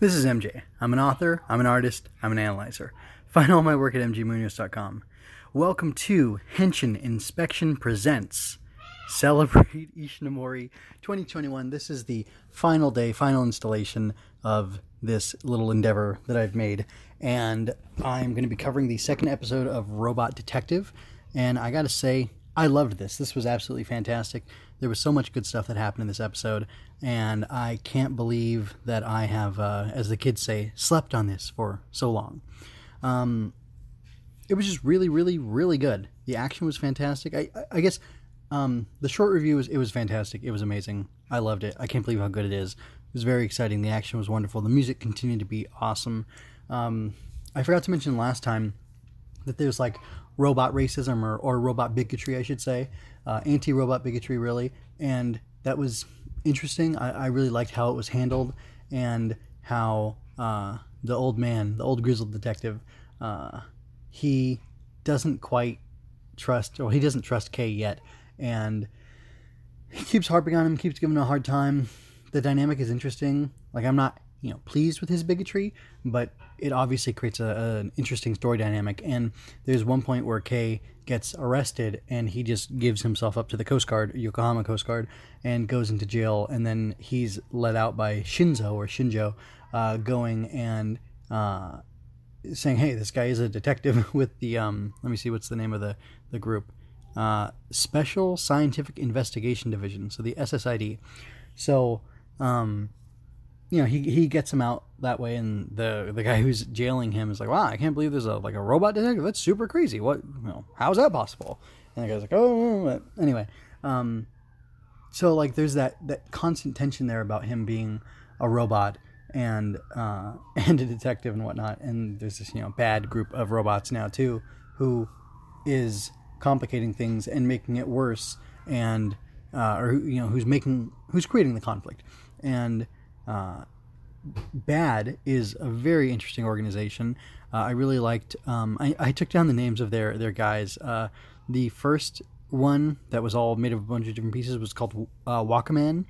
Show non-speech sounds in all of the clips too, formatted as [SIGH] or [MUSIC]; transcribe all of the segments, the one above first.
This is MJ. I'm an author, I'm an artist, I'm an analyzer. Find all my work at mgmunoz.com. Welcome to Henshin Inspection Presents Celebrate [LAUGHS] Ishinomori 2021. This is the final day, final installation of this little endeavor that I've made. And I'm going to be covering the second episode of Robot Detective. And I got to say, I loved this. This was absolutely fantastic. There was so much good stuff that happened in this episode, and I can't believe that I have, uh, as the kids say, slept on this for so long. Um, it was just really, really, really good. The action was fantastic. I, I, I guess um, the short review was it was fantastic. It was amazing. I loved it. I can't believe how good it is. It was very exciting. The action was wonderful. The music continued to be awesome. Um, I forgot to mention last time that there's like robot racism or, or robot bigotry, I should say, uh, anti robot bigotry, really. And that was interesting. I, I, really liked how it was handled and how uh, the old man, the old grizzled detective, uh, he doesn't quite trust, or he doesn't trust Kei yet. And he keeps harping on him, keeps giving him a hard time. The dynamic is interesting. Like, I'm not you know pleased with his bigotry, but it obviously creates a, a, an interesting story dynamic. And there's one point where Kei gets arrested and he just gives himself up to the Coast Guard, Yokohama Coast Guard, and goes into jail. And then he's let out by Shinzo or Shinjo, uh, going and uh, saying, "Hey, this guy is a detective [LAUGHS] with the um, let me see what's the name of the the group." Uh, Special Scientific Investigation Division, so the SSID. So, um, you know, he he gets him out that way, and the the guy who's jailing him is like, "Wow, I can't believe there's a like a robot detective. That's super crazy. What? You know, how's that possible?" And the guy's like, "Oh, anyway." Um, so like, there's that that constant tension there about him being a robot and uh, [LAUGHS] and a detective and whatnot. And there's this you know bad group of robots now too, who is complicating things and making it worse, and uh, or you know who's making who's creating the conflict and uh, Bad is a very interesting organization. Uh, I really liked. Um, I, I, took down the names of their their guys. Uh, the first one that was all made of a bunch of different pieces was called uh, Wakaman,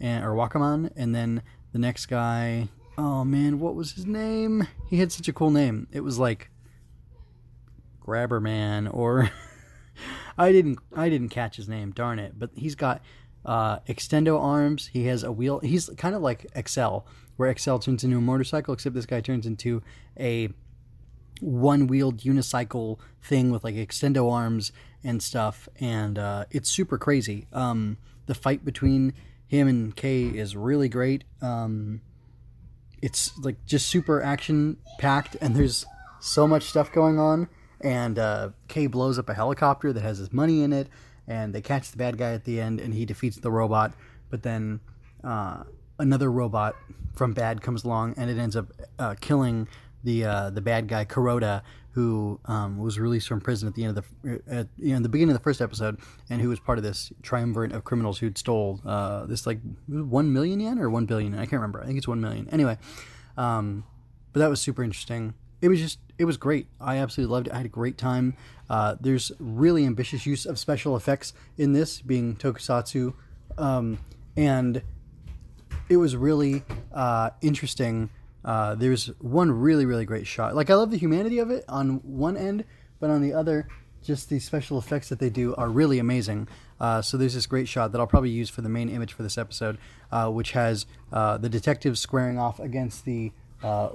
and, or Wakaman, and then the next guy. Oh man, what was his name? He had such a cool name. It was like Grabberman, or [LAUGHS] I didn't I didn't catch his name. Darn it! But he's got uh, extendo arms. He has a wheel. He's kind of like Accel, where Accel turns into a motorcycle, except this guy turns into a one-wheeled unicycle thing with like extendo arms and stuff, and uh, it's super crazy. Um, the fight between him and Kei is really great. Um, it's like just super action packed, and there's so much stuff going on. And uh, Kei blows up a helicopter that has his money in it and they catch the bad guy at the end, and he defeats the robot. But then uh, another robot from Bad comes along, and it ends up uh, killing the uh, the bad guy Kuroda, who um, was released from prison at the end of the at, you know the beginning of the first episode, and who was part of this triumvirate of criminals who'd stole uh, this like one million yen or one billion. I can't remember. I think it's one million. Anyway, um, but that was super interesting. It was just it was great. I absolutely loved it. I had a great time. Uh, there's really ambitious use of special effects in this, being tokusatsu, um, and it was really uh, interesting. Uh, there's one really really great shot. Like I love the humanity of it on one end, but on the other, just the special effects that they do are really amazing. Uh, so there's this great shot that I'll probably use for the main image for this episode, uh, which has uh, the detective squaring off against the uh,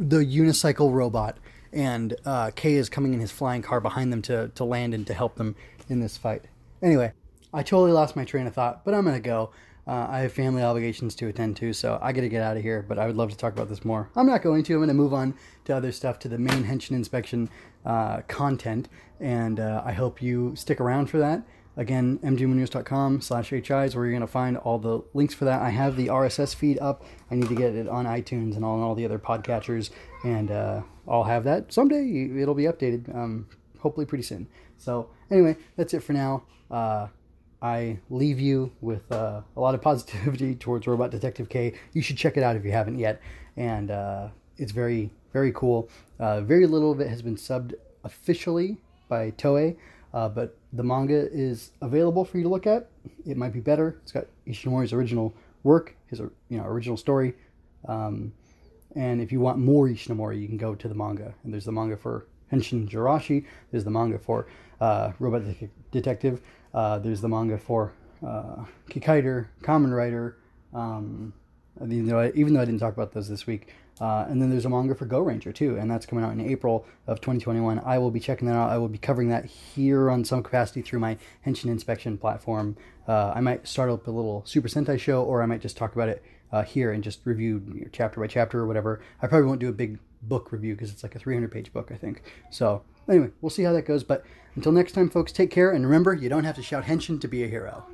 the unicycle robot and uh, Kei is coming in his flying car behind them to, to land and to help them in this fight. Anyway, I totally lost my train of thought, but I'm going to go. Uh, I have family obligations to attend to, so I got to get out of here, but I would love to talk about this more. I'm not going to. I'm going to move on to other stuff, to the main Henshin inspection uh, content, and uh, I hope you stick around for that. Again, mgmunoz.com slash HI is where you're going to find all the links for that. I have the RSS feed up. I need to get it on iTunes and and all the other podcatchers, and uh, I'll have that someday. It'll be updated, um, hopefully pretty soon. So anyway, that's it for now. Uh, I leave you with uh, a lot of [LAUGHS] positivity towards Robot Detective K. You should check it out if you haven't yet, and uh, it's very very cool. Uh, very little of it has been subbed officially by Toei, uh, but the manga is available for you to look at. It might be better. It's got Ishinomori's original work, his you know original story. Um, and if you want more Ishinomori, you can go to the manga. And there's the manga for Henshin Jirashi. There's the manga for uh, Robot De- Detective. Uh, there's the manga for uh, Kikaider, Kamen Rider. Um, even though I didn't talk about those this week. Uh, and then there's a manga for Go Ranger too, and that's coming out in April of 2021. I will be checking that out. I will be covering that here on some capacity through my Henshin Inspection platform. Uh, I might start up a little Super Sentai show, or I might just talk about it uh, here and just review chapter by chapter or whatever. I probably won't do a big book review because it's like a 300 page book, I think. So anyway, we'll see how that goes. But until next time, folks, take care and remember, you don't have to shout Henshin to be a hero.